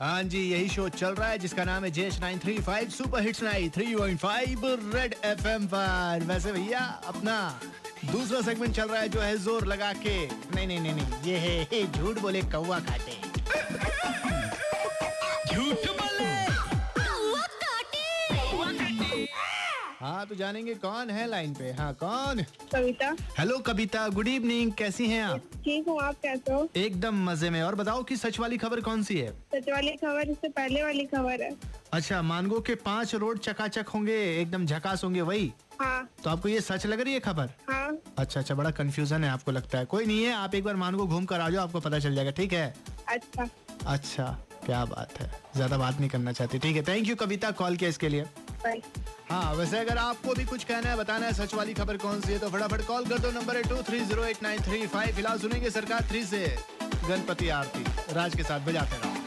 हाँ जी, यही शो चल रहा है, जिसका नाम है जेस nine three five super hits nine three point five red F M पर। वैसे भैया, अपना दूसरा सेगमेंट चल रहा है, जो है ज़ोर लगा के। नहीं नहीं नहीं नहीं, ये है झूठ बोले कौवा खाते झूठ हाँ तो जानेंगे कौन है लाइन पे। हाँ कौन? Kavita. Hello Kavita. Good evening कैसी हैं आप? ठीक हूँ आप कैसे हो? एकदम मज़े में। और बताओ कि सच वाली खबर कौन सी है? सच वाली खबर इससे पहले वाली खबर है। अच्छा मानगो के पाँच रोड चकाचक होंगे एकदम झकास होंगे वही? हाँ। तो आपको ये सच लग रही है खबर? हाँ। अच्छा अच्छा बड़ा कंफ्यूजन है आपको लगता है। कोई नहीं है आप एक बार मानगो घूम कर आ जाओ आपको पता चल जाएगा ठीक है? अच्छा। अच्छा क्या बात है। ज़्यादा बात नहीं करना चाहती। ठीक है थैंक यू कविता कॉल किया इसके लिए। हाँ वैसे अगर आपको भी कुछ कहना है, बताना है, सच वाली खबर कौन सी है तो फटाफट कॉल कर दो नंबर है two three zero eight nine three five फ़िलहाल सुनेंगे सरकार थ्री से गणपति आरती। राज के साथ बजाते रहो।